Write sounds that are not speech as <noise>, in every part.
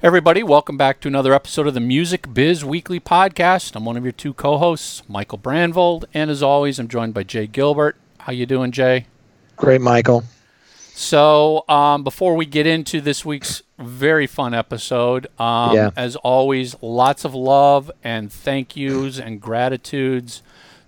Everybody, welcome back to another episode of the Music Biz Weekly Podcast. I'm one of your two co-hosts, Michael Brandvold, and as always, I'm joined by Jay Gilbert. How you doing, Jay? Great, Michael. So, um, before we get into this week's very fun episode, um, Yeah. as always, lots of love and thank yous and gratitudes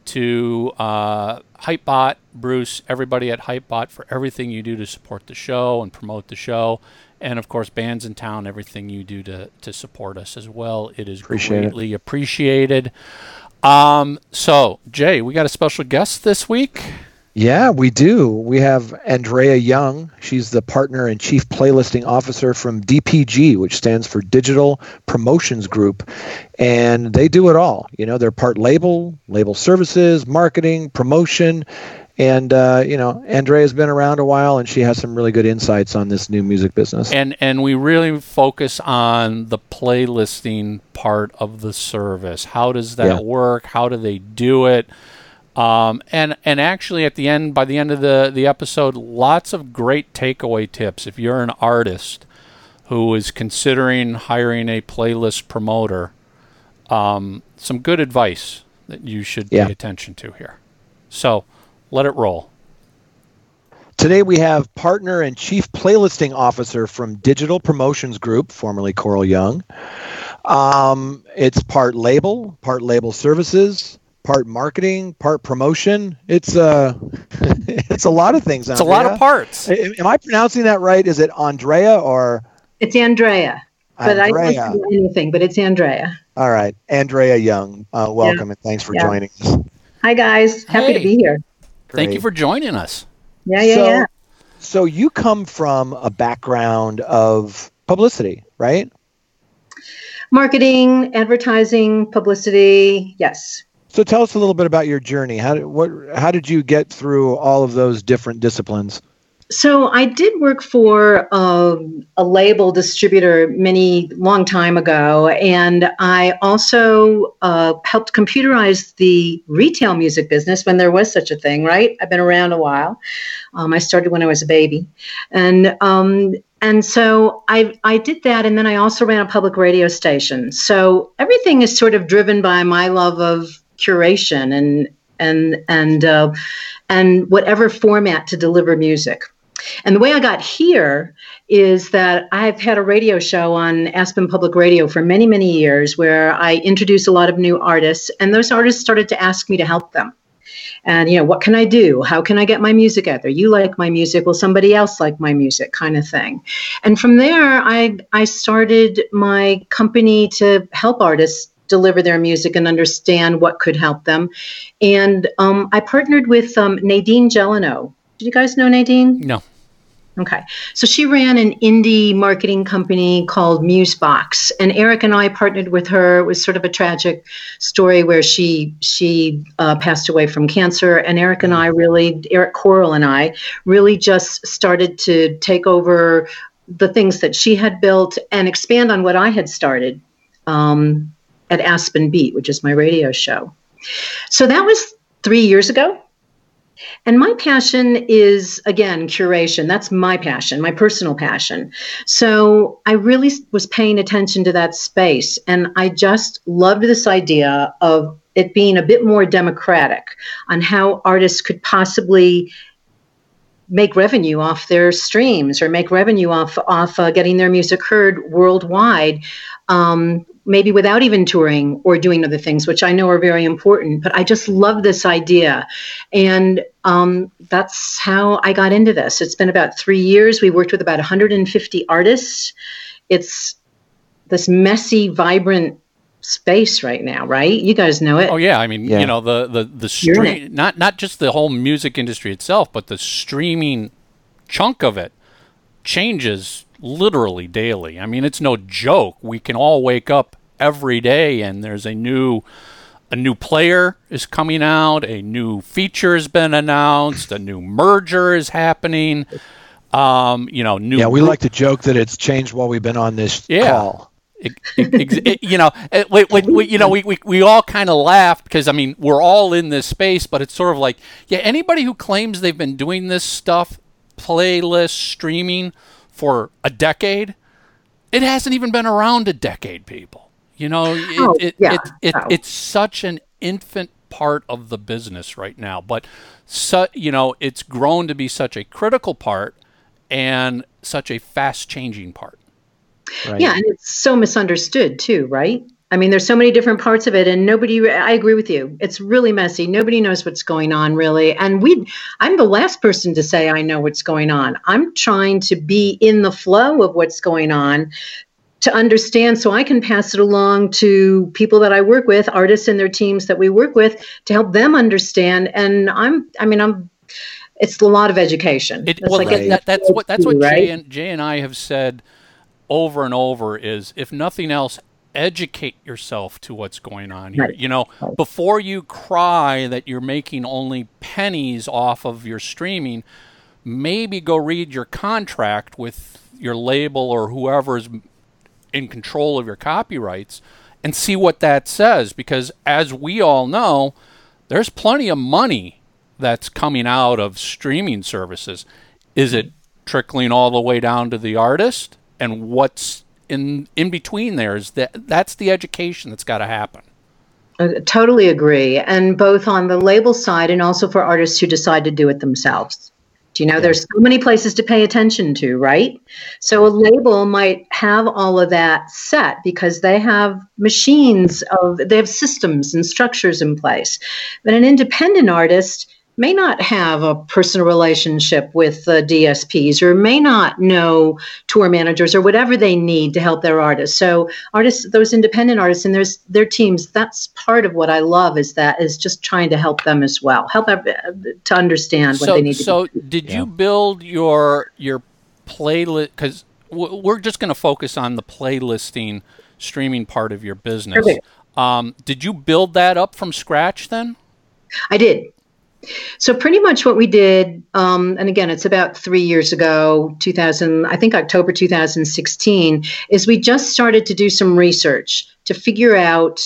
to uh, Hypebot, Bruce, everybody at Hypebot for everything you do to support the show and promote the show. And of course, Bandsintown, everything you do to, to support us as well. It is Appreciate it. greatly appreciated. Um, so, Jay, we got a special guest this week. Yeah, we do. We have Andrea Young. She's the partner and chief playlisting officer from DPG, which stands for Digital Promotions Group. And they do it all. You know, they're part label, label services, marketing, promotion. And, uh, you know, Andrea's been around a while and she has some really good insights on this new music business. and and we really focus on the playlisting part of the service. How does that Yeah. work? How do they do it? Um, and and actually, at the end, by the end of the the episode, lots of great takeaway tips. If you're an artist who is considering hiring a playlist promoter, um, some good advice that you should Yeah. pay attention to here. So, let it roll. Today we have partner and chief playlisting officer from Digital Promotions Group, formerly Coral Young. Um, it's part label, part label services, part marketing, part promotion. It's uh, <laughs> it's a lot of things. It's a lot of parts. Am I pronouncing that right? Is it Andrea or It's Andrea, but I Andrea? don't do anything. But it's Andrea. All right, Andrea Young. Uh, welcome and thanks for Yeah. joining us. Hi guys, happy to be here. Thank you for joining us. Yeah, yeah, so, yeah. So you come from a background of publicity, right? Marketing, advertising, publicity. Yes. So tell us a little bit about your journey. How did, what how did you get through all of those different disciplines? So I did work for um, a label distributor many long time ago, and I also uh, helped computerize the retail music business when there was such a thing. Right? I've been around a while. Um, I started when I was a baby, and um, and so I I did that, and then I also ran a public radio station. So everything is sort of driven by my love of curation and and and uh, and whatever format to deliver music. And the way I got here is that I've had a radio show on Aspen Public Radio for many, many years where I introduce a lot of new artists, and those artists started to ask me to help them. And, you know, what can I do? How can I get my music out there? You like my music, will somebody else like my music, kind of thing. And from there, I, I started my company to help artists deliver their music and understand what could help them. And um, I partnered with um, Nadine Gelineau. Did you guys know Nadine? No. Okay. So she ran an indie marketing company called Musebox, and Eric and I partnered with her. It was sort of a tragic story where she she uh, passed away from cancer, and Eric and I really, Eric Coral and I, really just started to take over the things that she had built and expand on what I had started um, at Aspen Beat, which is my radio show. So that was three years ago. And my passion is, again, curation. That's my passion, my personal passion. So I really was paying attention to that space. And I just loved this idea of it being a bit more democratic on how artists could possibly make revenue off their streams or make revenue off off uh, getting their music heard worldwide um, maybe without even touring or doing other things which i know are very important but i just love this idea and um, that's how i got into this. It's been about three years. We worked with about 150 artists. It's this messy vibrant space right now right? You guys know it. Oh yeah, I mean, Yeah. you know, the the the stream not not just the whole music industry itself, but the streaming chunk of it changes literally daily. I mean, it's no joke. We can all wake up every day and there's a new a new player is coming out, a new feature has been announced, a new merger is happening. Um, you know, new Yeah, we like to joke that it's changed while we've been on this Yeah. call. Ex- ex- it- you know, it, we, we, we, you know, we, we, we all kind of laughed because I mean we're all in this space, but it's sort of like, yeah, anybody who claims they've been doing this stuff, playlist streaming, for a decade, it hasn't even been around a decade, people. You know, it, Oh, it, yeah. it, it, Oh. it's such an infant part of the business right now, but su- you know, it's grown to be such a critical part and such a fast changing part. Right. Yeah, and it's so misunderstood too, right? I mean, there's so many different parts of it, and nobody. I agree with you. It's really messy. Nobody knows what's going on, really. And we, I'm the last person to say I know what's going on. I'm trying to be in the flow of what's going on, to understand, so I can pass it along to people that I work with, artists and their teams that we work with, to help them understand. And I'm, I mean, I'm. It's a lot of education. It, It's well, like that, that, that's what that's what PhD, Jay and Jay and I have said over and over is if nothing else, educate yourself to what's going on here. Right. You know, before you cry that you're making only pennies off of your streaming, maybe go read your contract with your label or whoever's in control of your copyrights and see what that says because as we all know, there's plenty of money that's coming out of streaming services. Is it trickling all the way down to the artist? And what's in in between there is that that's the education that's got to happen. I totally agree. And both on the label side and also for artists who decide to do it themselves. You know there's so many places to pay attention to, right? So a label might have all of that set because they have machines of they have systems and structures in place. But an independent artist may not have a personal relationship with the DSPs or may not know tour managers or whatever they need to help their artists. So artists, those independent artists and there's their teams, that's part of what I love is that is just trying to help them as well, help ev- to understand what So they need to so do. did you build your your playlist cuz we're just going to focus on the playlisting streaming part of your business. Perfect. Um, did you build that up from scratch then? I did. So pretty much what we did, um, and again, it's about three years ago, 2000, I think October 2016, is we just started to do some research to figure out.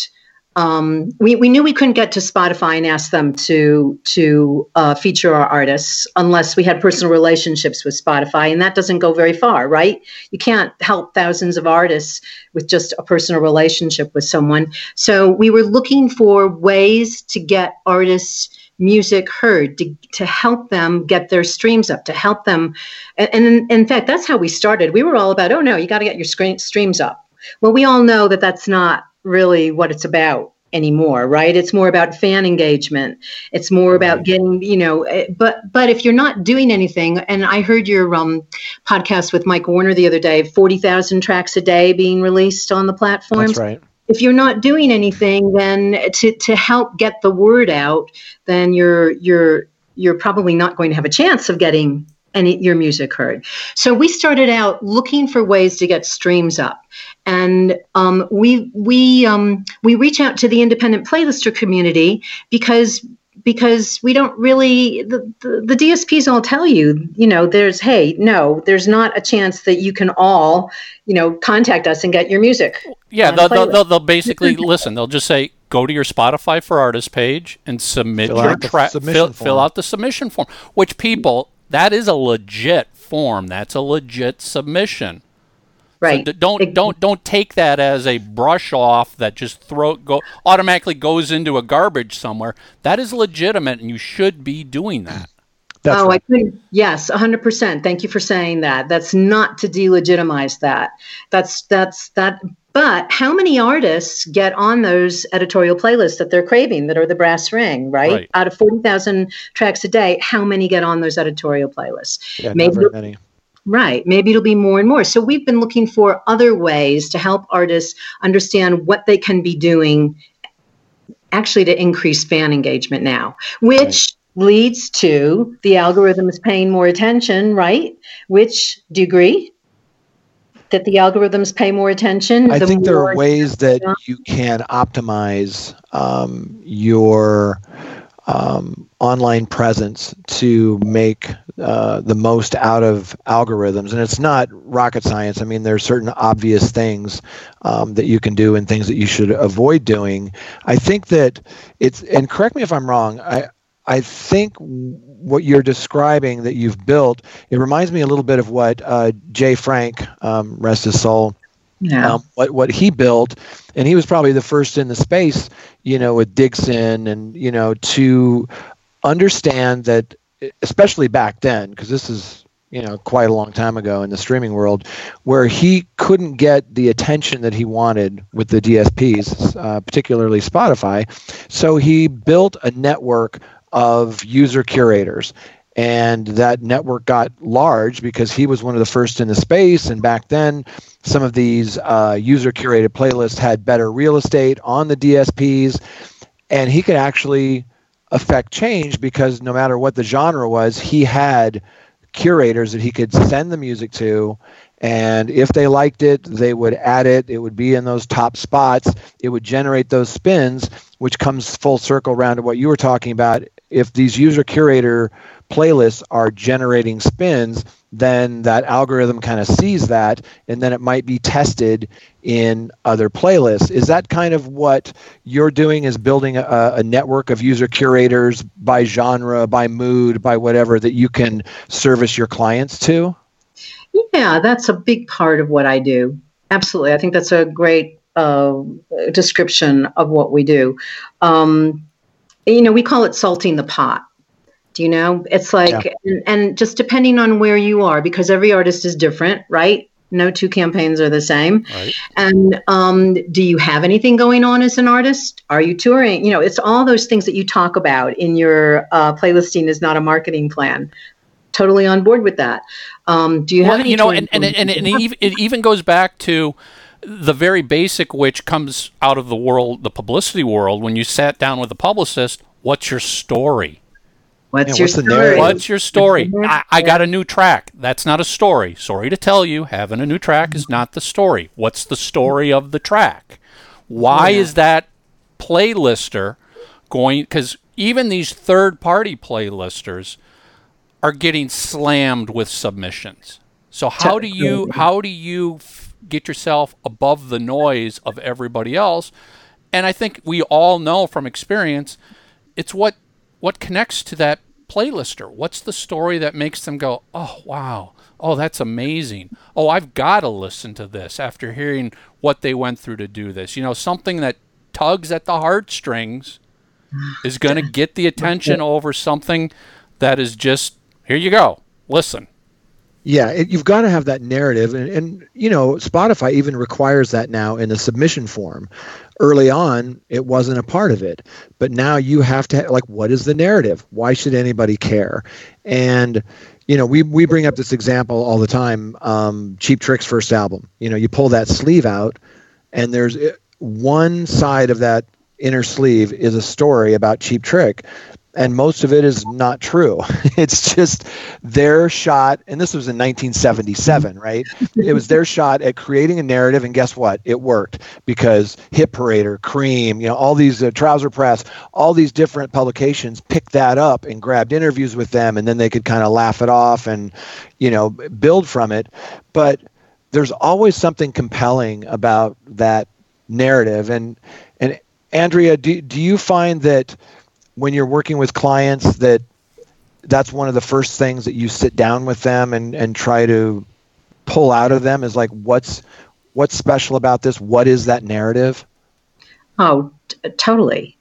Um, we, we knew we couldn't get to Spotify and ask them to to uh, feature our artists unless we had personal relationships with Spotify, and that doesn't go very far, right? You can't help thousands of artists with just a personal relationship with someone. So we were looking for ways to get artists music heard to, to help them get their streams up to help them. And, and in, in fact that's how we started. We were all about oh no you got to get your screen, streams up. Well we all know that that's not really what it's about anymore right? It's more about fan engagement. It's more about getting you know eh, but but if you're not doing anything and i heard your um, podcast with mike warner the other day 40000 tracks a day being released on the platforms. That's right. If you're not doing anything then to, to help get the word out then you're you're you're probably not going to have a chance of getting any your music heard. So we started out looking for ways to get streams up. And um, we we um, we reach out to the independent playlister community because because we don't really the, the, the dsps all tell you you know there's hey no there's not a chance that you can all you know contact us and get your music Yeah, uh, they'll, they'll, they'll, they'll basically <laughs> listen. They'll just say, go to your Spotify for Artists page and submit Fill your track. Fill, fill out the submission form. Which people, that is a legit form. That's a legit submission. Right D- don't don't don't take that as a brush off that just throw go automatically goes into a garbage somewhere. That is legitimate, and you should be doing that. Mm. That's oh, right. I couldn't. Yes, 100%. Thank you for saying that. That's not to delegitimize that. That's that's that. But how many artists get on those editorial playlists that they're craving that are the brass ring, right? Right. Out of 40,000 tracks a day, how many get on those editorial playlists? yeah, not maybe- very many. Right. Maybe it'll be more and more. So we've been looking for other ways to help artists understand what they can be doing actually to increase fan engagement now, which leads to the algorithms paying more attention, right? Which do you agree? That the algorithms pay more attention? I the think there are ways that you can optimize um, your um, online presence to make uh, the most out of algorithms. And it's not rocket science. I mean, there are certain obvious things um, that you can do and things that you should avoid doing. I think that it's, and correct me if I'm wrong, I, I think what you're describing that you've built, it reminds me a little bit of what uh, Jay Frank, um, rest his soul, Yeah. Um, what what he built, and he was probably the first in the space, you know, with DigSin, and you know, to understand that, especially back then, because this is you know quite a long time ago in the streaming world, where he couldn't get the attention that he wanted with the DSPs, uh, particularly Spotify. So he built a network of user curators. And that network got large because he was one of the first in the space. And back then, some of these uh, user curated playlists had better real estate on the DSPs. And he could actually affect change because no matter what the genre was, he had curators that he could send the music to and if they liked it they would add it it would be in those top spots it would generate those spins which comes full circle around to what you were talking about if these user curator playlists are generating spins then that algorithm kind of sees that and then it might be tested in other playlists. Is that kind of what you're doing is building a, a, network of user curators by genre by mood by whatever that you can service your clients to? Yeah that's a big part of what i do. Absolutely. I think that's a great uh, description of what we do. Um, you know we call it salting the pot do you know? It's like, yeah. and, and just depending on where you are, because every artist is different, right? No two campaigns are the same. Right. And um, do you have anything going on as an artist? Are you touring? You know, it's all those things that you talk about in your uh, playlisting is not a marketing plan. Totally on board with that. Um, do you well, have any? You know, and, and, and, and, and it, even, it even goes back to the very basic, which comes out of the world, the publicity world. When you sat down with a publicist, what's your story? What's yeah, your what's story? What's your story? I, I, got a new track. That's not a story. Sorry to tell you, having a new track is not the story. What's the story of the track? Why yeah. is that playlister going? Because even these third party playlisters are getting slammed with submissions. So how do you how do you f- get yourself above the noise of everybody else? And I think we all know from experience, it's what what connects to that playlister? What's the story that makes them go, oh, wow, oh, that's amazing. Oh, I've got to listen to this after hearing what they went through to do this. You know, something that tugs at the heartstrings is going to get the attention over something that is just, here you go, listen. Yeah, it, you've got to have that narrative, and, and you know Spotify even requires that now in the submission form. Early on, it wasn't a part of it, but now you have to like, what is the narrative? Why should anybody care? And you know, we we bring up this example all the time. Um, Cheap Trick's first album. You know, you pull that sleeve out, and there's uh, one side of that inner sleeve is a story about Cheap Trick and most of it is not true. <laughs> It's just their shot, and this was in 1977, right? it was their shot at creating a narrative, and guess what? It worked because Hit Parader, Creem, you know, all these uh, Trouser Press, all these different publications picked that up and grabbed interviews with them, and then they could kind of laugh it off and, you know, build from it. But there's always something compelling about that narrative, and and Andrea, do do you find that? When you're working with clients that that's one of the first things that you sit down with them and, and try to pull out of them is like what's what's special about this? What is that narrative? Oh t- totally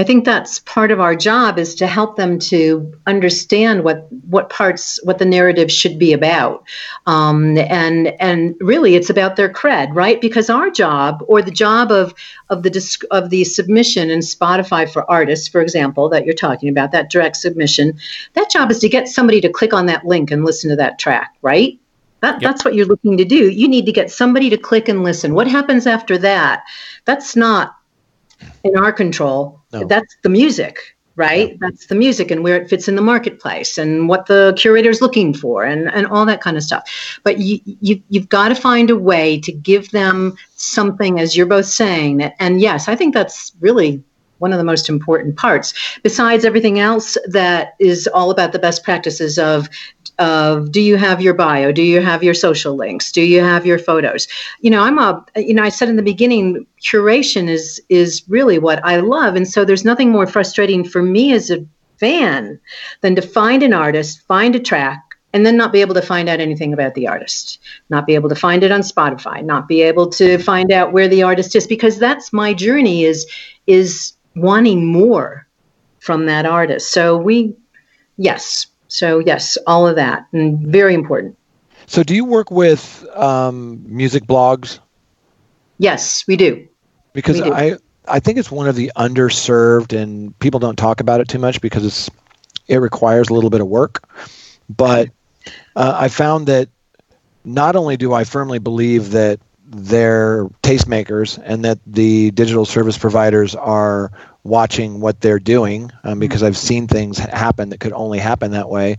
I think that's part of our job is to help them to understand what what parts what the narrative should be about, um, and and really it's about their cred, right? Because our job or the job of of the disc, of the submission in Spotify for artists, for example, that you're talking about, that direct submission, that job is to get somebody to click on that link and listen to that track, right? That, yep. That's what you're looking to do. You need to get somebody to click and listen. What happens after that? That's not in our control. No. That's the music, right? Yeah. That's the music and where it fits in the marketplace and what the curator is looking for and, and all that kind of stuff. But you, you, you've got to find a way to give them something, as you're both saying. And yes, I think that's really one of the most important parts besides everything else that is all about the best practices of of do you have your bio do you have your social links do you have your photos you know i'm a you know i said in the beginning curation is is really what i love and so there's nothing more frustrating for me as a fan than to find an artist find a track and then not be able to find out anything about the artist, not be able to find it on Spotify, not be able to find out where the artist is because that's my journey is is wanting more from that artist. So we yes. So yes, all of that and very important. So do you work with um, music blogs? Yes, we do. Because We do. I I think it's one of the underserved and people don't talk about it too much because it's it requires a little bit of work. But uh, I found that not only do I firmly believe that they're tastemakers and that the digital service providers are watching what they're doing um, because I've seen things happen that could only happen that way.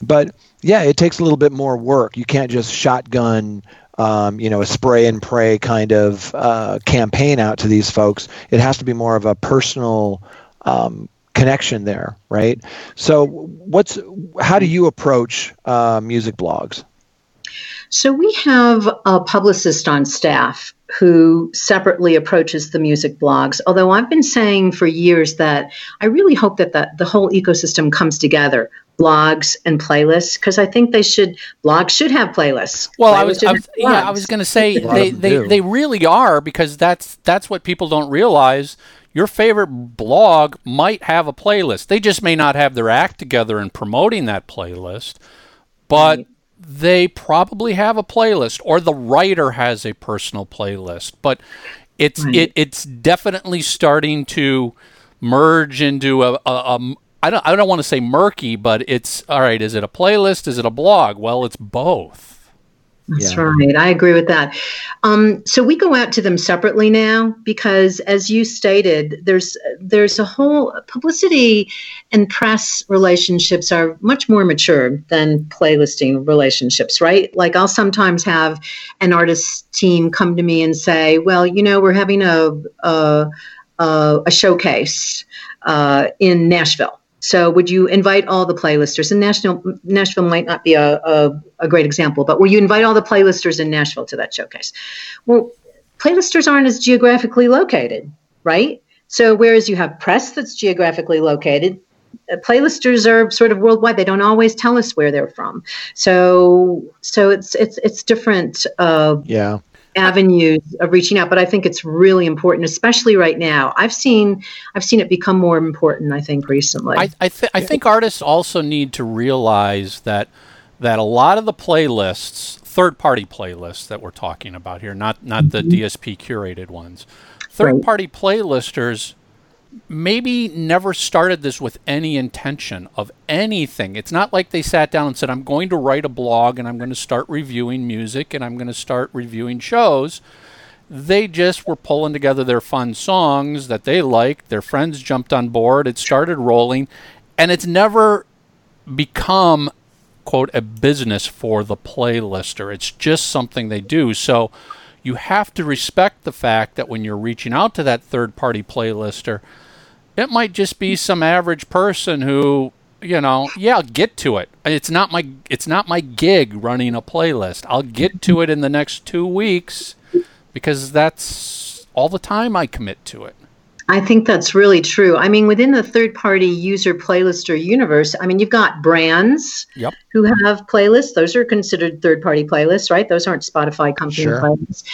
But yeah, it takes a little bit more work. You can't just shotgun, um, you know, a spray and pray kind of uh, campaign out to these folks. It has to be more of a personal um, connection there, right? So, what's how do you approach uh, music blogs? So we have a publicist on staff who separately approaches the music blogs. Although I've been saying for years that I really hope that the, the whole ecosystem comes together, blogs and playlists, because I think they should blogs should have playlists. Well, I was, I have was yeah, I was going to say they, they, do. they really are because that's that's what people don't realize. Your favorite blog might have a playlist. They just may not have their act together in promoting that playlist, but Right. They probably have a playlist or the writer has a personal playlist. But it's Right. it, it's definitely starting to merge into a, a, a I don't I don't want to say murky, but it's all right. Is it a playlist? Is it a blog? Well, it's both. That's Yeah. right. I agree with that. Um, so we go out to them separately now because, as you stated, there's there's a whole publicity and press relationships are much more mature than playlisting relationships, right? Like I'll sometimes have an artist team come to me and say, "Well, you know, we're having a a, a, a showcase uh, in Nashville." So would you invite all the playlisters? And Nashville, Nashville might not be a, a, a great example, but will you invite all the playlisters in Nashville to that showcase? Well, playlisters aren't as geographically located, right? So whereas you have press that's geographically located, uh, playlisters are sort of worldwide. They don't always tell us where they're from. So so it's it's it's different uh, Yeah. Avenues of reaching out but i think it's really important especially right now. I've seen i've seen it become more important i think recently. I I, th- I think artists also need to realize that that a lot of the playlists, third-party playlists that we're talking about here, not not the mm-hmm. DSP curated ones, third-party playlisters maybe never started this with any intention of anything. It's not like they sat down and said, "I'm going to write a blog and I'm going to start reviewing music and I'm going to start reviewing shows." they just were pulling together their fun songs that they liked. Their friends jumped on board. It started rolling, and it's never become quote a business for the playlister. It's just something they do. So you have to respect the fact that when you're reaching out to that third party playlister, it might just be some average person who you know yeah i'll get to it it's not my it's not my gig running a playlist i'll get to it in the next two weeks because that's all the time i commit to it I think that's really true. I mean, within the third party user playlister universe, I mean, you've got brands Yep. who have playlists. Those are considered third party playlists, right? Those aren't Spotify company Sure. playlists.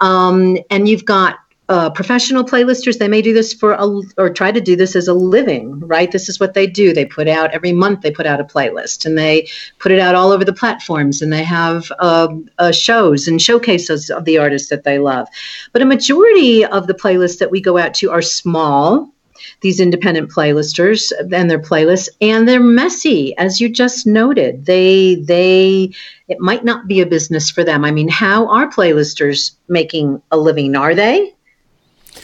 Um, and you've got uh, professional playlisters. They may do this for a, or try to do this as a living, right? This is what they do. They put out every month. They put out a playlist, and they put it out all over the platforms. And they have um, uh, shows and showcases of the artists that they love. But a majority of the playlists that we go out to are small. These independent playlisters and their playlists, and they're messy, as you just noted. They they it might not be a business for them. I mean, how are playlisters making a living? Are they?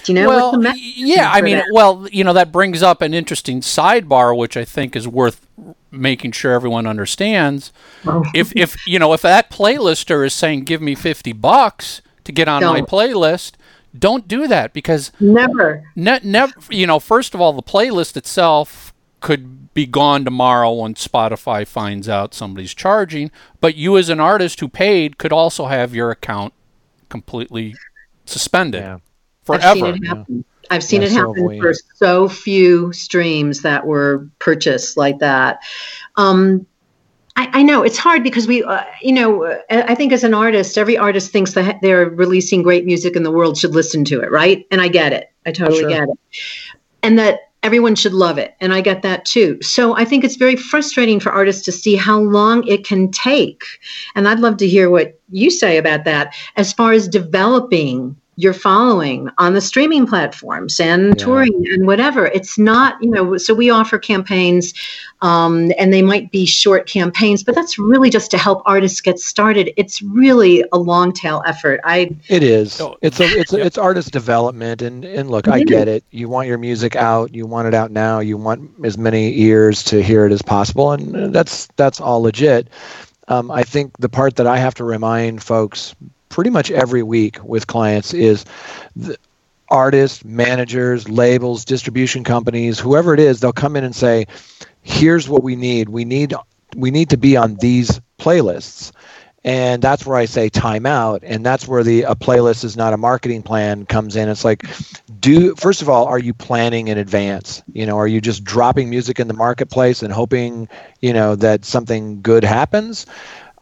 Do you know well, what's the yeah, I mean, that? well, you know, that brings up an interesting sidebar, which I think is worth making sure everyone understands. Oh. <laughs> If, if you know, if that playlister is saying, "Give me fifty bucks to get on my Don't. playlist," don't do that because Never. ne- never, you know, first of all, the playlist itself could be gone tomorrow when Spotify finds out somebody's charging. But you, as an artist who paid, could also have your account completely suspended Yeah. Forever. I've seen it happen. I've seen it happen for so few streams that were purchased like that. Um, I, I, know it's hard because we, uh, you know, uh, I think as an artist, every artist thinks that they're releasing great music and the world should listen to it, right? And I get it. I totally sure. get it. And that everyone should love it. And I get that too. So I think it's very frustrating for artists to see how long it can take. And I'd love to hear what you say about that as far as developing your following on the streaming platforms and yeah. touring and whatever. It's not, you know, so we offer campaigns um, and they might be short campaigns, but that's really just to help artists get started. It's really a long tail effort. I It is. It's a, it's a, it's artist development and and look, I get it. You want your music out, you want it out now, you want as many ears to hear it as possible and that's that's all legit. Um, I think the part that I have to remind folks pretty much every week with clients is artists, managers, labels, distribution companies, whoever it is, they'll come in and say, "Here's what we need. We need we need to be on these playlists." And that's where I say time out, and that's where the a playlist is not a marketing plan comes in. It's like, do first of all, are you planning in advance? You know, are you just dropping music in the marketplace and hoping, you know, that something good happens?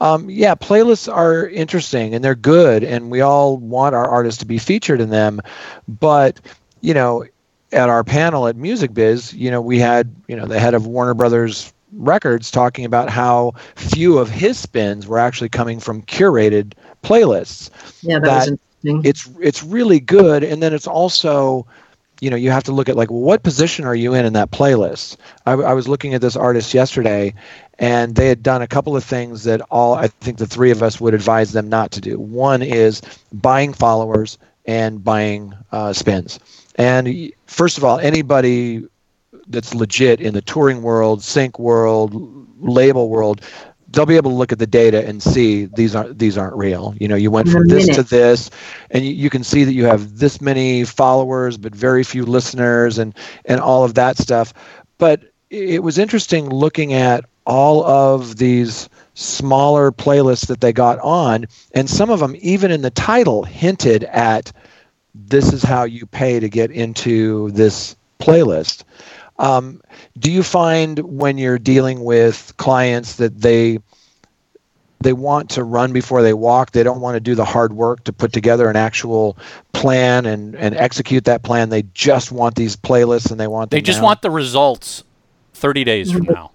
Um, yeah, playlists are interesting and they're good, and we all want our artists to be featured in them. But you know, at our panel at Music Biz, you know, we had you know the head of Warner Brothers Records talking about how few of his spins were actually coming from curated playlists. Yeah, that, that was interesting. It's it's really good, and then it's also you know you have to look at like what position are you in in that playlist I, I, was looking at this artist yesterday and they had done a couple of things that all I think the three of us would advise them not to do. One is buying followers and buying uh, spins. And first of all, anybody that's legit in the touring world, sync world, label world, they'll be able to look at the data and see these aren't these aren't real. You know, you went from this to this, and you, you, can see that you have this many followers but very few listeners and and all of that stuff. But it was interesting looking at all of these smaller playlists that they got on, and some of them, even in the title, hinted at this is how you pay to get into this playlist. Um, do you find when you're dealing with clients that they they want to run before they walk. They don't want to do the hard work to put together an actual plan and, and execute that plan. They just want these playlists and they want they just now. want the results 30 days from now.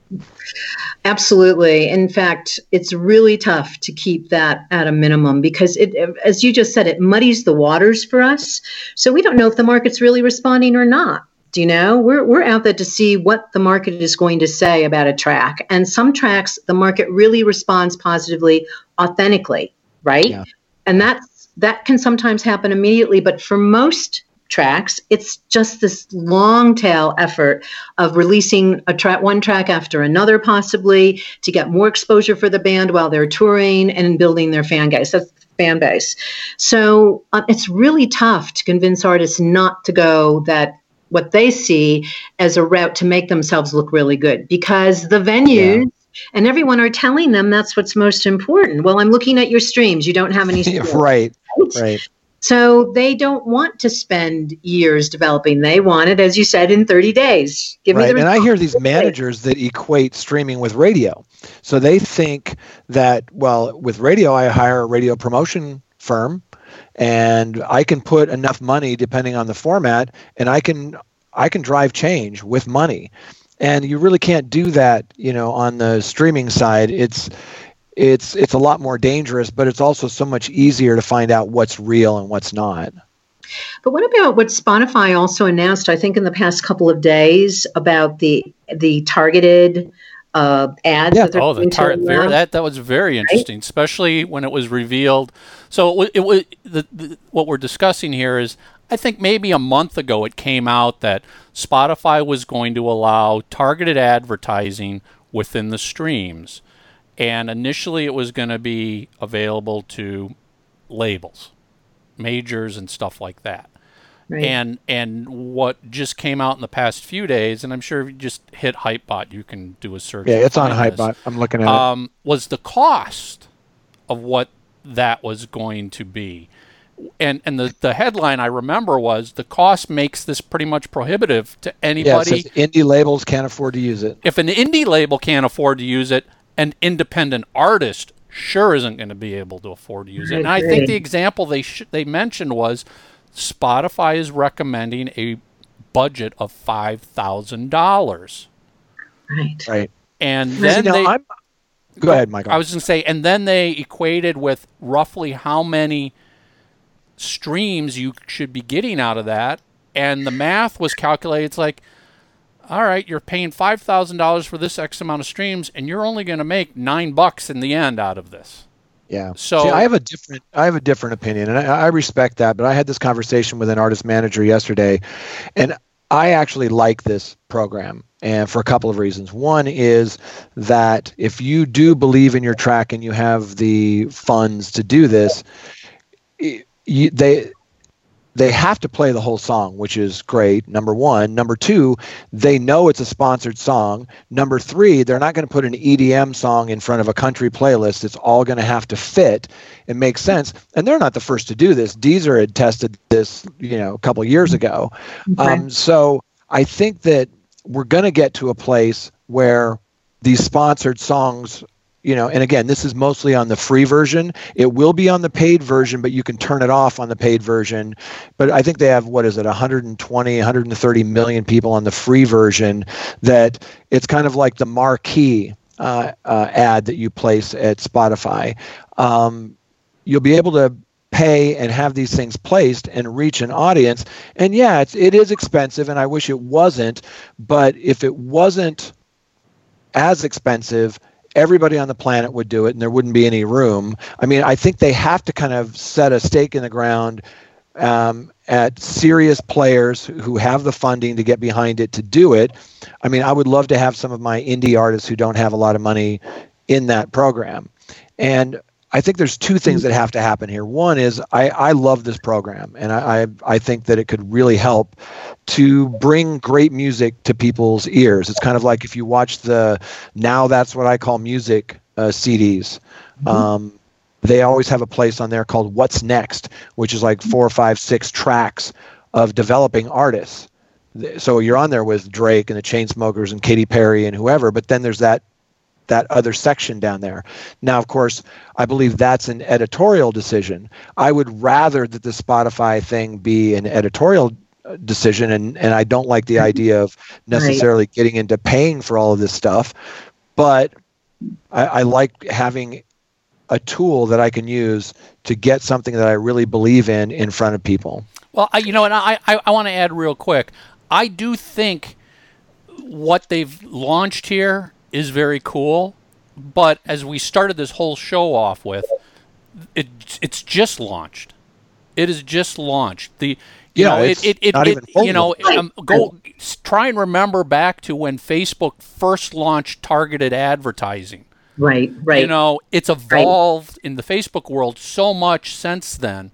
Absolutely. In fact, it's really tough to keep that at a minimum because it as you just said it muddies the waters for us. So we don't know if the market's really responding or not. You know? We're we're out there to see what the market is going to say about a track. And some tracks the market really responds positively authentically, right? Yeah. And that's that can sometimes happen immediately, but for most tracks. It's just this long tail effort of releasing a track, one track after another, possibly to get more exposure for the band while they're touring and building their fan base. That's fan base. So uh, it's really tough to convince artists not to go that what they see as a route to make themselves look really good because the venues. Yeah and everyone are telling them that's what's most important. Well, I'm looking at your streams. You don't have any <laughs> streams. right. Right. So they don't want to spend years developing. They want it, as you said, in 30 days. Give right. me the and I hear these managers that equate streaming with radio. So they think that, well, with radio, I hire a radio promotion firm and I can put enough money depending on the format and I can I can drive change with money. And you really can't do that, you know, on the streaming side. It's it's it's a lot more dangerous, but it's also so much easier to find out what's real and what's not. But what about what Spotify also announced? I think in the past couple of days about the the targeted uh, ads. Yeah. That oh, the tar- very, that that was very interesting, right? especially when it was revealed. So it, was the, the, what we're discussing here is. I think maybe a month ago it came out that Spotify was going to allow targeted advertising within the streams and initially it was going to be available to labels, majors, and stuff like that. Right. And and what just came out in the past few days, and I'm sure if you just hit Hypebot, you can do a search. Yeah, it's on Hypebot. I'm looking at um, it. Was the cost of what that was going to be? and and the, the headline I remember was the cost makes this pretty much prohibitive to anybody. Yeah, indie labels can't afford to use it. If an indie label can't afford to use it, an independent artist sure isn't going to be able to afford to use it. And I think the example they sh- they mentioned was Spotify is recommending a budget of five thousand dollars. Right. Right. And then See, now, they I'm- go ahead, Michael. I was going to say, and then they equated with roughly how many streams you should be getting out of that, and the math was calculated. It's like, all right, you're paying five thousand dollars for this X amount of streams, and you're only going to make nine bucks in the end out of this. Yeah. So- See, I have a different I have a different opinion, and I, I respect that. But I had this conversation with an artist manager yesterday, and I actually like this program, and for a couple of reasons. One is that if you do believe in your track and you have the funds to do this, y- you, they they have to play the whole song, which is great. Number one. Number two, they know it's a sponsored song. Number three, they're not going to put an EDM song in front of a country playlist. It's all going to have to fit and make sense. And they're not the first to do this. Deezer had tested this, you know, a couple years ago. Um, so I think that we're going to get to a place where these sponsored songs you know and again this is mostly on the free version. It will be on the paid version but you can turn it off on the paid version. But i think they have what is it 120 130 million people on the free version that it's kind of like the marquee uh, uh, ad that you place at spotify. Um, you'll be able to pay and have these things placed and reach an audience. And yeah it's, it is expensive and i wish it wasn't but if it wasn't as expensive everybody on the planet would do it and there wouldn't be any room. I mean, I think they have to kind of set a stake in the ground um, at serious players who have the funding to get behind it to do it. I mean, I would love to have some of my indie artists who don't have a lot of money in that program. And I think there's two things that have to happen here. One is I, I love this program, and I, I, I think that it could really help to bring great music to people's ears. It's kind of like if you watch the now that's what I call music uh, CDs. Um, they always have a place on there called What's Next, which is like four or five, six tracks of developing artists. So you're on there with Drake and the Chainsmokers and Katy Perry and whoever, but then there's that that other section down there. Now, of course, I believe that's an editorial decision. I would rather that the Spotify thing be an editorial uh, decision, and, and I don't like the idea of necessarily getting into paying for all of this stuff. But I, I like having a tool that I can use to get something that I really believe in in front of people. Well, I, you know, and I, I, I want to add real quick. I do think what they've launched here is very cool, but as we started this whole show off with, it it's just launched. It is just launched. The you Yeah, know, it's it, it, it, not it even you know, um, go try and remember back to when Facebook first launched targeted advertising. Right, right. You know, it's evolved in the Facebook world so much since then,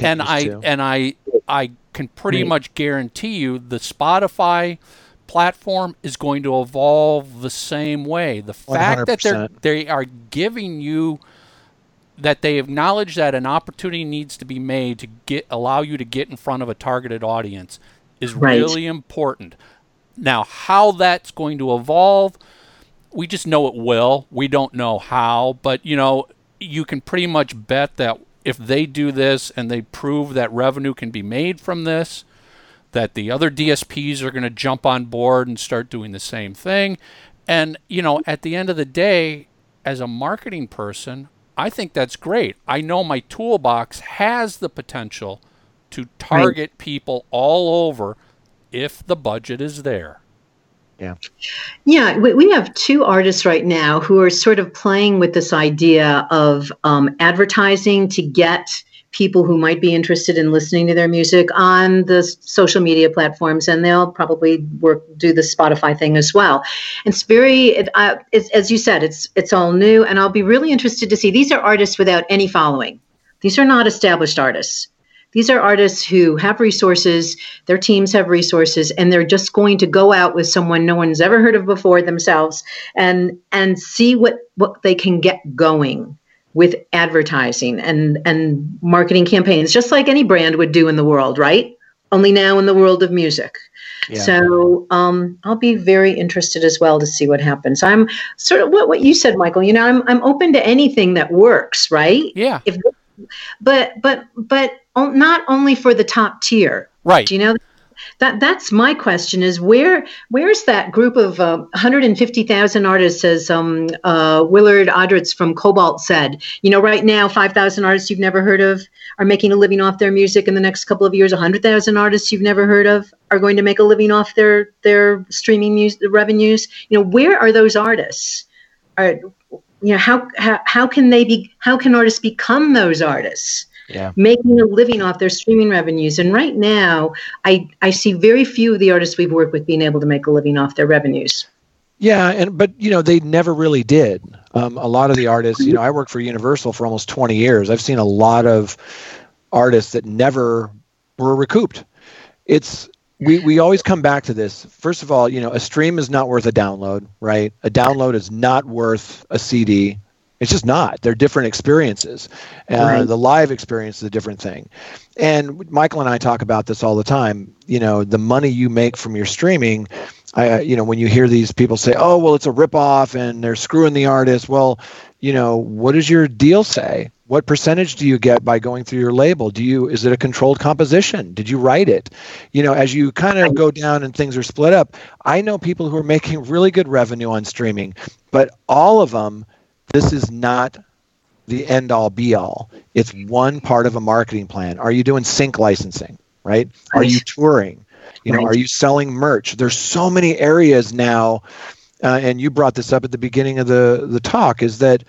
and I to. and I I can pretty Right. much guarantee you the Spotify platform is going to evolve the same way. The fact that they're they are giving you that they acknowledge that an opportunity needs to be made to get allow you to get in front of a targeted audience is Right. really important. Now, how that's going to evolve, we just know it will. We don't know how, but you know, you can pretty much bet that if they do this and they prove that revenue can be made from this, that the other DSPs are going to jump on board and start doing the same thing. And, you know, at the end of the day, as a marketing person, I think that's great. I know my toolbox has the potential to target people all over if the budget is there. Yeah. Yeah, we, we have two artists right now who are sort of playing with this idea of um, advertising to get people who might be interested in listening to their music on the social media platforms, and they'll probably work do the Spotify thing as well. And It's very, it, uh, it's, as you said, it's it's all new, and I'll be really interested to see. These are artists without any following. These are not established artists. These are artists who have resources, their teams have resources, and they're just going to go out with someone no one's ever heard of before themselves and and see what, what they can get going with advertising and, and marketing campaigns, just like any brand would do in the world, right? only now in the world of music. Yeah. So um, I'll be very interested as well to see what happens. I'm sort of what, what you said, Michael. You know, I'm I'm open to anything that works, right? Yeah. If, but but but not only for the top tier, right? Do you know that that's my question is where where's that group of uh, 150,000 artists as um, uh, Willard Ahdritz from Kobalt said? You know right now 5,000 artists you've never heard of are making a living off their music in the next couple of years. 100,000 artists you've never heard of are going to make a living off their their streaming music revenues. You know where are those artists? Are you know how, how how can they be how can artists become those artists yeah. making a living off their streaming revenues. And right now, I, I see very few of the artists we've worked with being able to make a living off their revenues. Yeah, and but you know they never really did. Um, a lot of the artists, you know, I worked for Universal for almost 20 years. I've seen a lot of artists that never were recouped. It's we, we always come back to this. First of all, you know, a stream is not worth a download, right? A download is not worth a CD. It's just not. They're different experiences. Uh, right. The live experience is a different thing. And Michael and I talk about this all the time. You know, the money you make from your streaming. I, you know, when you hear these people say, "Oh, well, it's a ripoff and they're screwing the artist," well, you know, what does your deal say? What percentage do you get by going through your label? Do you is it a controlled composition? Did you write it? You know, as you kind of go down and things are split up, I know people who are making really good revenue on streaming, but all of them this is not the end all be all. It's one part of a marketing plan. Are you doing sync licensing, right? Are you touring? You know, are you selling merch? There's so many areas now, uh, and you brought this up at the beginning of the the talk. Is that,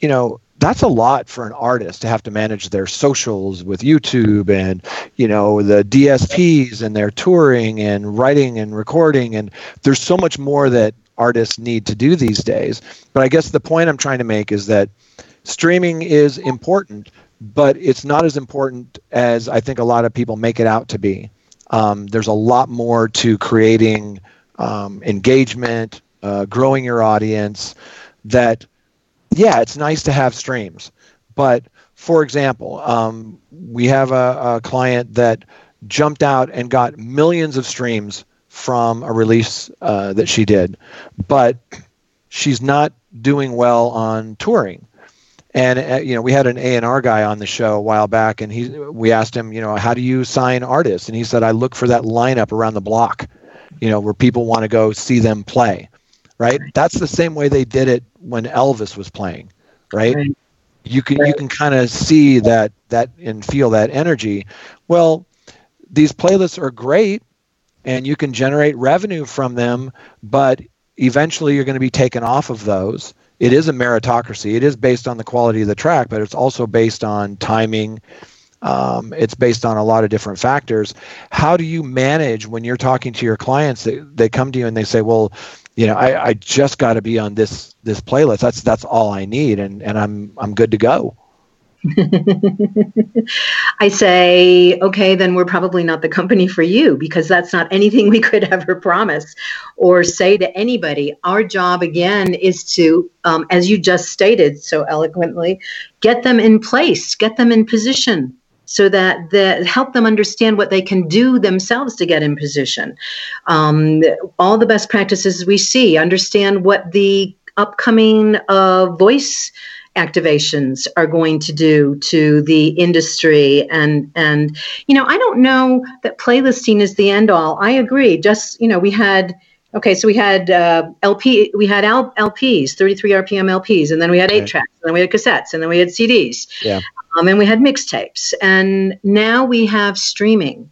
you know, that's a lot for an artist to have to manage their socials with YouTube and you know the DSPs and their touring and writing and recording and there's so much more that artists need to do these days. But I guess the point I'm trying to make is that streaming is important, but it's not as important as I think a lot of people make it out to be. Um, there's a lot more to creating um, engagement, uh, growing your audience. That, yeah, it's nice to have streams, but for example, um, we have a, a client that jumped out and got millions of streams from a release uh, that she did, but she's not doing well on touring. And uh, you know, we had an A and R guy on the show a while back, and he we asked him, you know, how do you sign artists? And he said, I look for that lineup around the block, you know, where people want to go see them play. Right? That's the same way they did it when Elvis was playing. Right? right. You can right. you can kind of see that that and feel that energy. Well, these playlists are great and you can generate revenue from them, but eventually you're going to be taken off of those. It is a meritocracy. It is based on the quality of the track, but it's also based on timing. Um, it's based on a lot of different factors. How do you manage when you're talking to your clients? They, they come to you and they say, "Well, you know, I, I just got to be on this this playlist. That's that's all I need, and and I'm I'm good to go." <laughs> I say, okay, then we're probably not the company for you because that's not anything we could <laughs> ever promise or say to anybody. Our job, again, is to, um, as you just stated so eloquently, get them in place, get them in position so that the, help them understand what they can do themselves to get in position. Um, all the best practices we see, understand what the upcoming uh, voice activations are going to do to the industry. And and you know i don't know that playlisting is the end all. I agree. Just you know we had okay so we had uh, lp we had L- lps 33 rpm lps and then we had eight right. tracks and then we had cassettes and then we had cds yeah. Um, and we had mixtapes. And now we have streaming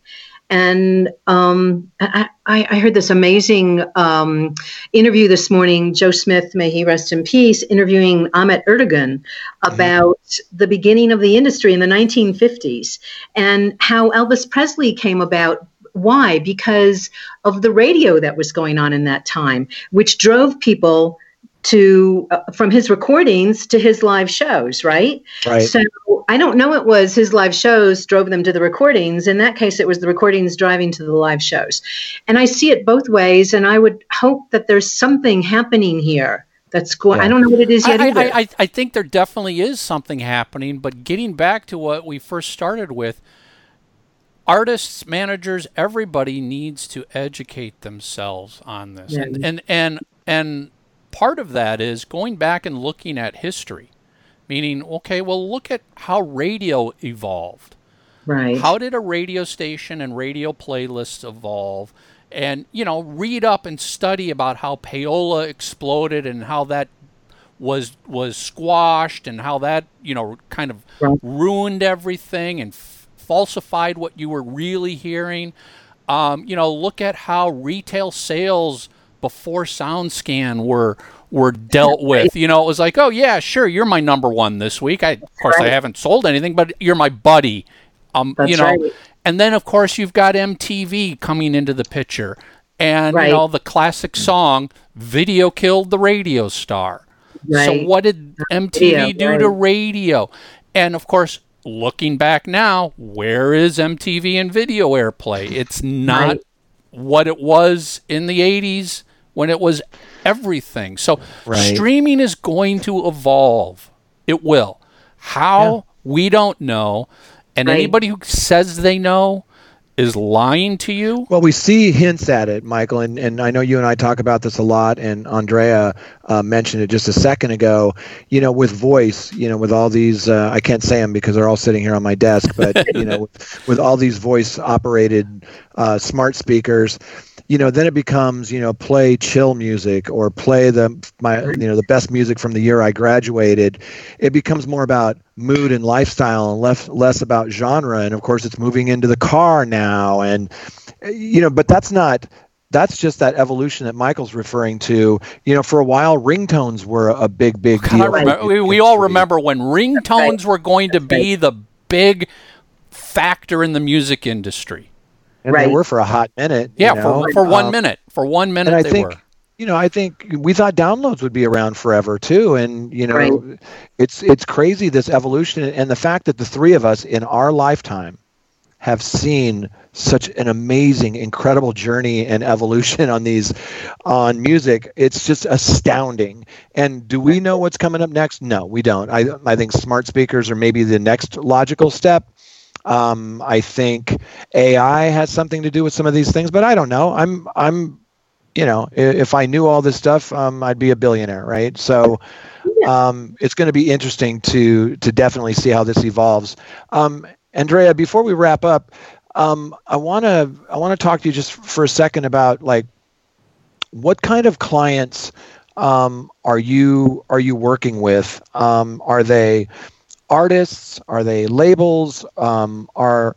and um, I, I, heard this amazing um, interview this morning. Joe Smith, may he rest in peace, interviewing Ahmet Ertegun about mm-hmm. the beginning of the industry in the 1950s and how Elvis Presley came about why? Because of the radio that was going on in that time, which drove people to uh, from his recordings to his live shows, right? Right. So I don't know it was his live shows drove them to the recordings. In that case, it was the recordings driving to the live shows. And I see it both ways, and I would hope that there's something happening here that's going. Yeah. I don't know what it is yet I. I, I, I think there definitely is something happening, but getting back to what we first started with, artists, managers, everybody needs to educate themselves on this. Yeah. And, and and and part of that is going back and looking at history. Meaning, okay, well look at how radio evolved. Right. How did a radio station and radio playlists evolve? And, you know, read up and study about how payola exploded and how that was was squashed and how that, you know, kind of Right. ruined everything and f- falsified what you were really hearing. Um, you know, look at how retail sales before SoundScan were were dealt with. You know, it was like, oh yeah, sure, you're my number one this week. I, of course, I haven't sold anything, but you're my buddy. Um, That's you know, right. and then of course you've got MTV coming into the picture, and Right. you know the classic song "Video Killed the Radio Star." So what did MTV Radio, do right. to radio? And of course, looking back now, where is MTV and video airplay? It's not Right. what it was in the 80s when it was everything. So Right. streaming is going to evolve. It will. How? We don't know. And Right. anybody who says they know is lying to you. Well, we see hints at it, Michael, and, and I know you and I talk about this a lot, and Andrea uh, mentioned it just a second ago. You know, with voice, you know, with all these, uh, I can't say them because they're all sitting here on my desk, but you know, <laughs> with, with all these voice-operated uh, smart speakers, you know, then it becomes, you know, play chill music or play the my, you know, the best music from the year I graduated. It becomes more about mood and lifestyle and less less about genre. And of course, it's moving into the car now, and you know, but that's not. That's just that evolution that Michael's referring to. You know, for a while, ringtones were a big, big deal. remember- we, we all remember when ringtones were going to be the big factor in the music industry. And they Right. were for a hot minute. you Yeah, know? for, for one Um, minute. For one minute, and I they think were. you know i think we thought downloads would be around forever too and you know Right. it's it's crazy this evolution and the fact that the three of us in our lifetime have seen such an amazing incredible journey and evolution on these on music it's just astounding and do we know what's coming up next no we don't i i think smart speakers are maybe the next logical step um, I think AI has something to do with some of these things, but I don't know. I'm I'm you know, if I knew all this stuff, um, I'd be a billionaire, right? So um, it's going to be interesting to to definitely see how this evolves. Um, Andrea, before we wrap up, um, I want to I want to talk to you just for a second about like what kind of clients um, are you are you working with? Um, are they artists? Are they labels? Um, are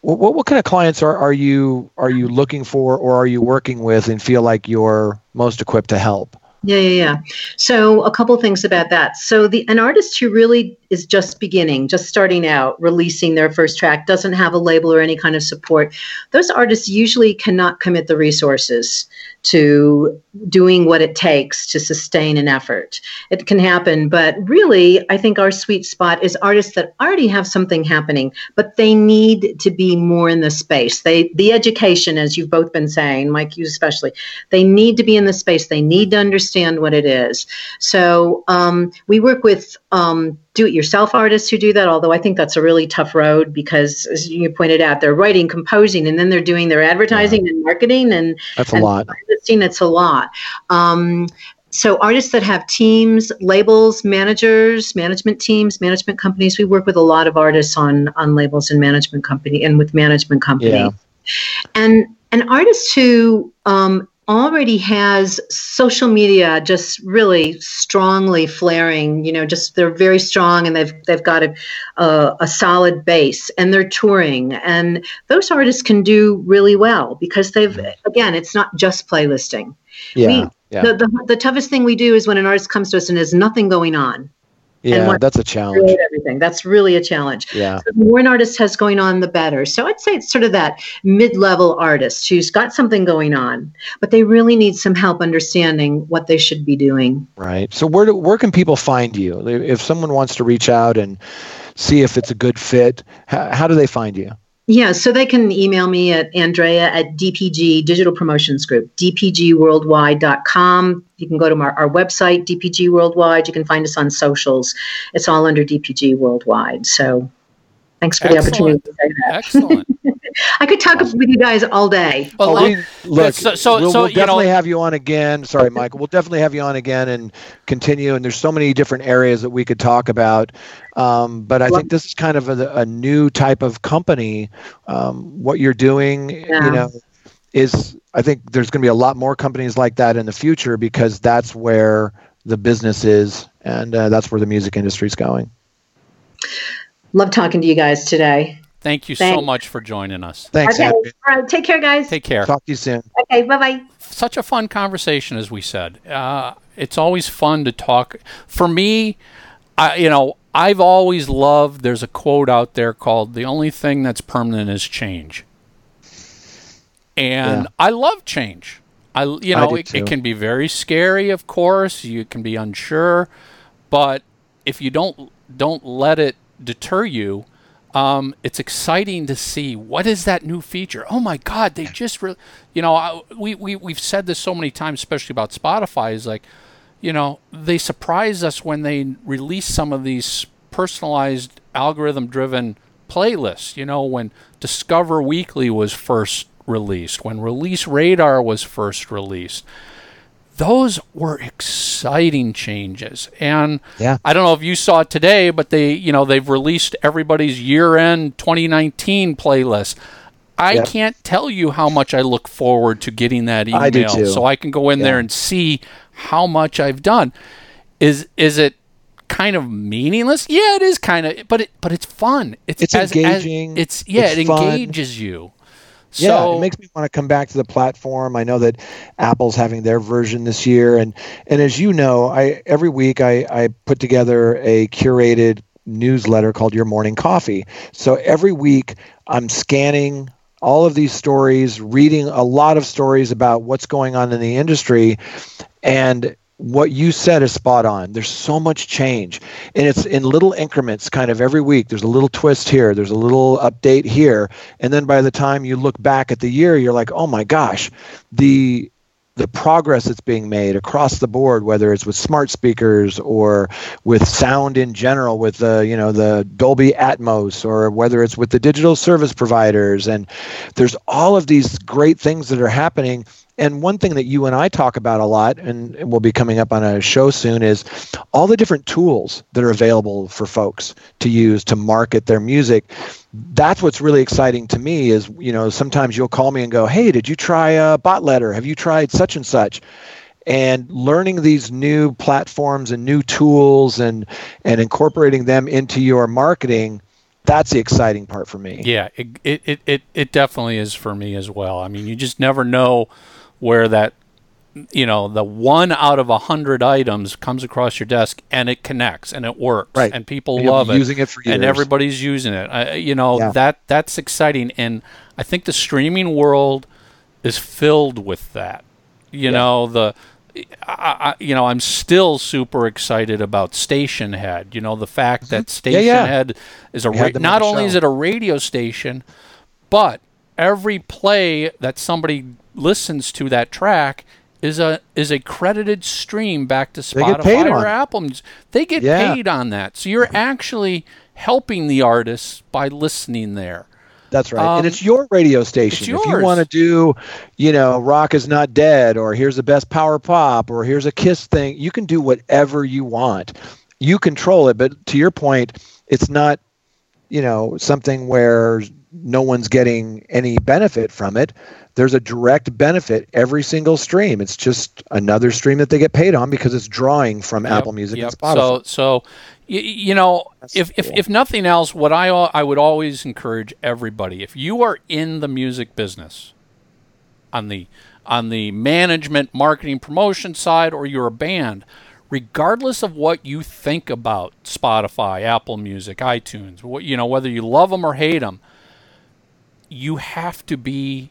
what, what kind of clients are, are you are you looking for or are you working with and feel like you're most equipped to help? Yeah, yeah, yeah. So a couple things about that. So the an artist who really is just beginning, just starting out, releasing their first track, doesn't have a label or any kind of support. Those artists usually cannot commit the resources to doing what it takes to sustain an effort. It can happen, but really, I think our sweet spot is artists that already have something happening, but they need to be more in the space. They the education, as you've both been saying, Mike, you especially, they need to be in the space. They need to understand what it is. So um, we work with um, do-it-yourself artists who do that. Although I think that's a really tough road because, as you pointed out, they're writing, composing, and then they're doing their advertising and marketing and That's a and lot. Seen it's a lot. Um, so artists that have teams, labels, managers, management teams, management companies. We work with a lot of artists on on labels and management company and with management companies. Yeah. And an artist who um, already has social media just really strongly flaring. You know, just they're very strong and they've they've got a a, a solid base and they're touring and those artists can do really well because they've mm-hmm. again it's not just playlisting Yeah. we- yeah. the, the, the toughest thing we do is when an artist comes to us and has nothing going on yeah. That's a challenge. everything that's really a challenge Yeah. so the more an artist has going on the better so i'd say it's sort of that mid-level artist who's got something going on but they really need some help understanding what they should be doing Right. So where do, where can people find you if someone wants to reach out and see if it's a good fit? How, how do they find you? Yeah, so they can email me at Andrea at DPG Digital Promotions Group, dpgworldwide.com. You can go to our, our website, DPG Worldwide. You can find us on socials. It's all under DPG Worldwide. So Thanks for the opportunity to say that. Excellent. <laughs> I could talk with you guys all day. Well, Oh, like- we, look, so- so- we'll, so, we'll you know- definitely have you on again. Sorry, Michael. We'll definitely have you on again and continue. And there's so many different areas that we could talk about. Um, but I Well- think this is kind of a, a new type of company. Um, what you're doing, Yeah. you know, is I think there's going to be a lot more companies like that in the future because that's where the business is and uh, that's where the music industry is going. Love talking to you guys today. Thank you so much for joining us. Thanks, okay. Andrea. All right. Take care, guys. Take care. Talk to you soon. Okay. Bye bye. such a fun conversation, as we said. Uh, it's always fun to talk. For me, I, you know, I've always loved. There's a quote out there called "The only thing that's permanent is change," and Yeah. I love change. I, you know, do it, it can be very scary, of course. You can be unsure, but if you don't don't let it deter you, um, it's exciting to see what is that new feature. Oh my God, they just, re- you know, I, we we we've said this so many times, especially about Spotify. Is like, you know, they surprise us when they release some of these personalized algorithm-driven playlists. You know, when Discover Weekly was first released, when Release Radar was first released those were exciting changes. And Yeah. i don't know if you saw it today but they you know they've released everybody's year-end 2019 playlist. I Yep. can't tell you how much i look forward to getting that email I so i can go in there and see how much i've done. Is is it kind of meaningless? Yeah it is kind of but it but it's fun. It's It's engaging, it's yeah it's it fun. engages you Yeah, it makes me want to come back to the platform. I know that Apple's having their version this year, and and as you know, I every week I I put together a curated newsletter called Your Morning Coffee. So every week I'm scanning all of these stories, reading a lot of stories about what's going on in the industry, and what you said is spot on. There's so much change, and it's in little increments, kind of every week. There's a little twist here, there's a little update here, and then by the time you look back at the year, you're like, oh my gosh, the the progress that's being made across the board, whether it's with smart speakers or with sound in general, with the you know the Dolby Atmos, or whether it's with the digital service providers, and there's all of these great things that are happening. And one thing that you and I talk about a lot, and will be coming up on a show soon, is all the different tools that are available for folks to use to market their music. That's what's really exciting to me. Is you know sometimes you'll call me and go, "Hey, did you try a bot letter? Have you tried such and such?" And learning these new platforms and new tools and and incorporating them into your marketing, that's the exciting part for me. Yeah, it, it, it, it definitely is for me as well. I mean, you just never know where that, you know, the one out of a hundred items comes across your desk and it connects and it works Right. and people And love it using it for years. and everybody's using it. I, you know, Yeah. that that's exciting and I think the streaming world is filled with that. You know, the I, I, you know, I'm still super excited about Stationhead. You know, the fact that Station Mm-hmm. yeah. Head is a ra- not only is it a radio station, but every play that somebody listens to that track is a is a credited stream back to They get paid Spotify or. Apple. They get Yeah. paid on that. So you're actually helping the artists by listening there. That's right. Um, and it's your radio station. it's If you want to do, you know, rock is not dead, or here's the best power pop, or here's a Kiss thing, you can do whatever you want. You control it. But to your point, it's not, you know, something where no one's getting any benefit from it. There's a direct benefit every single stream. It's just another stream that they get paid on because it's drawing from Apple Music yep. and Spotify. So, so y- you know, if, if cool. if nothing else, what I I would always encourage everybody, if you are in the music business, on the on the management, marketing, promotion side, or you're a band, regardless of what you think about Spotify, Apple Music, iTunes, what you know, whether you love them or hate them, you have to be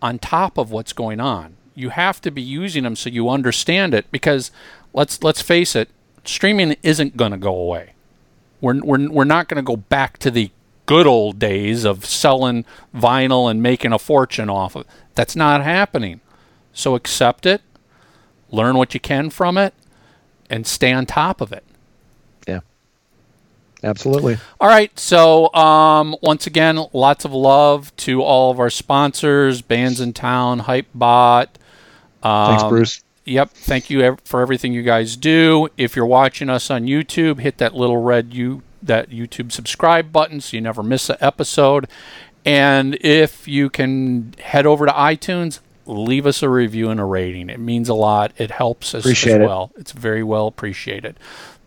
on top of what's going on. You have to be using them so you understand it because let's let's face it, streaming isn't going to go away. We're we're we're not going to go back to the good old days of selling vinyl and making a fortune off of. it. That's not happening. So accept it, learn what you can from it and stay on top of it. Absolutely. All right. So, um, once again, lots of love to all of our sponsors, Bandsintown, Hypebot. Um, Thanks, Bruce. Yep. Thank you for everything you guys do. If you're watching us on YouTube, hit that little red you that YouTube subscribe button so you never miss an episode. And if you can head over to iTunes, leave us a review and a rating. It means a lot. It helps us Appreciate as it. well. It's very well appreciated.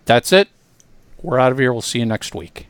That's it. We're out of here. We'll see you next week.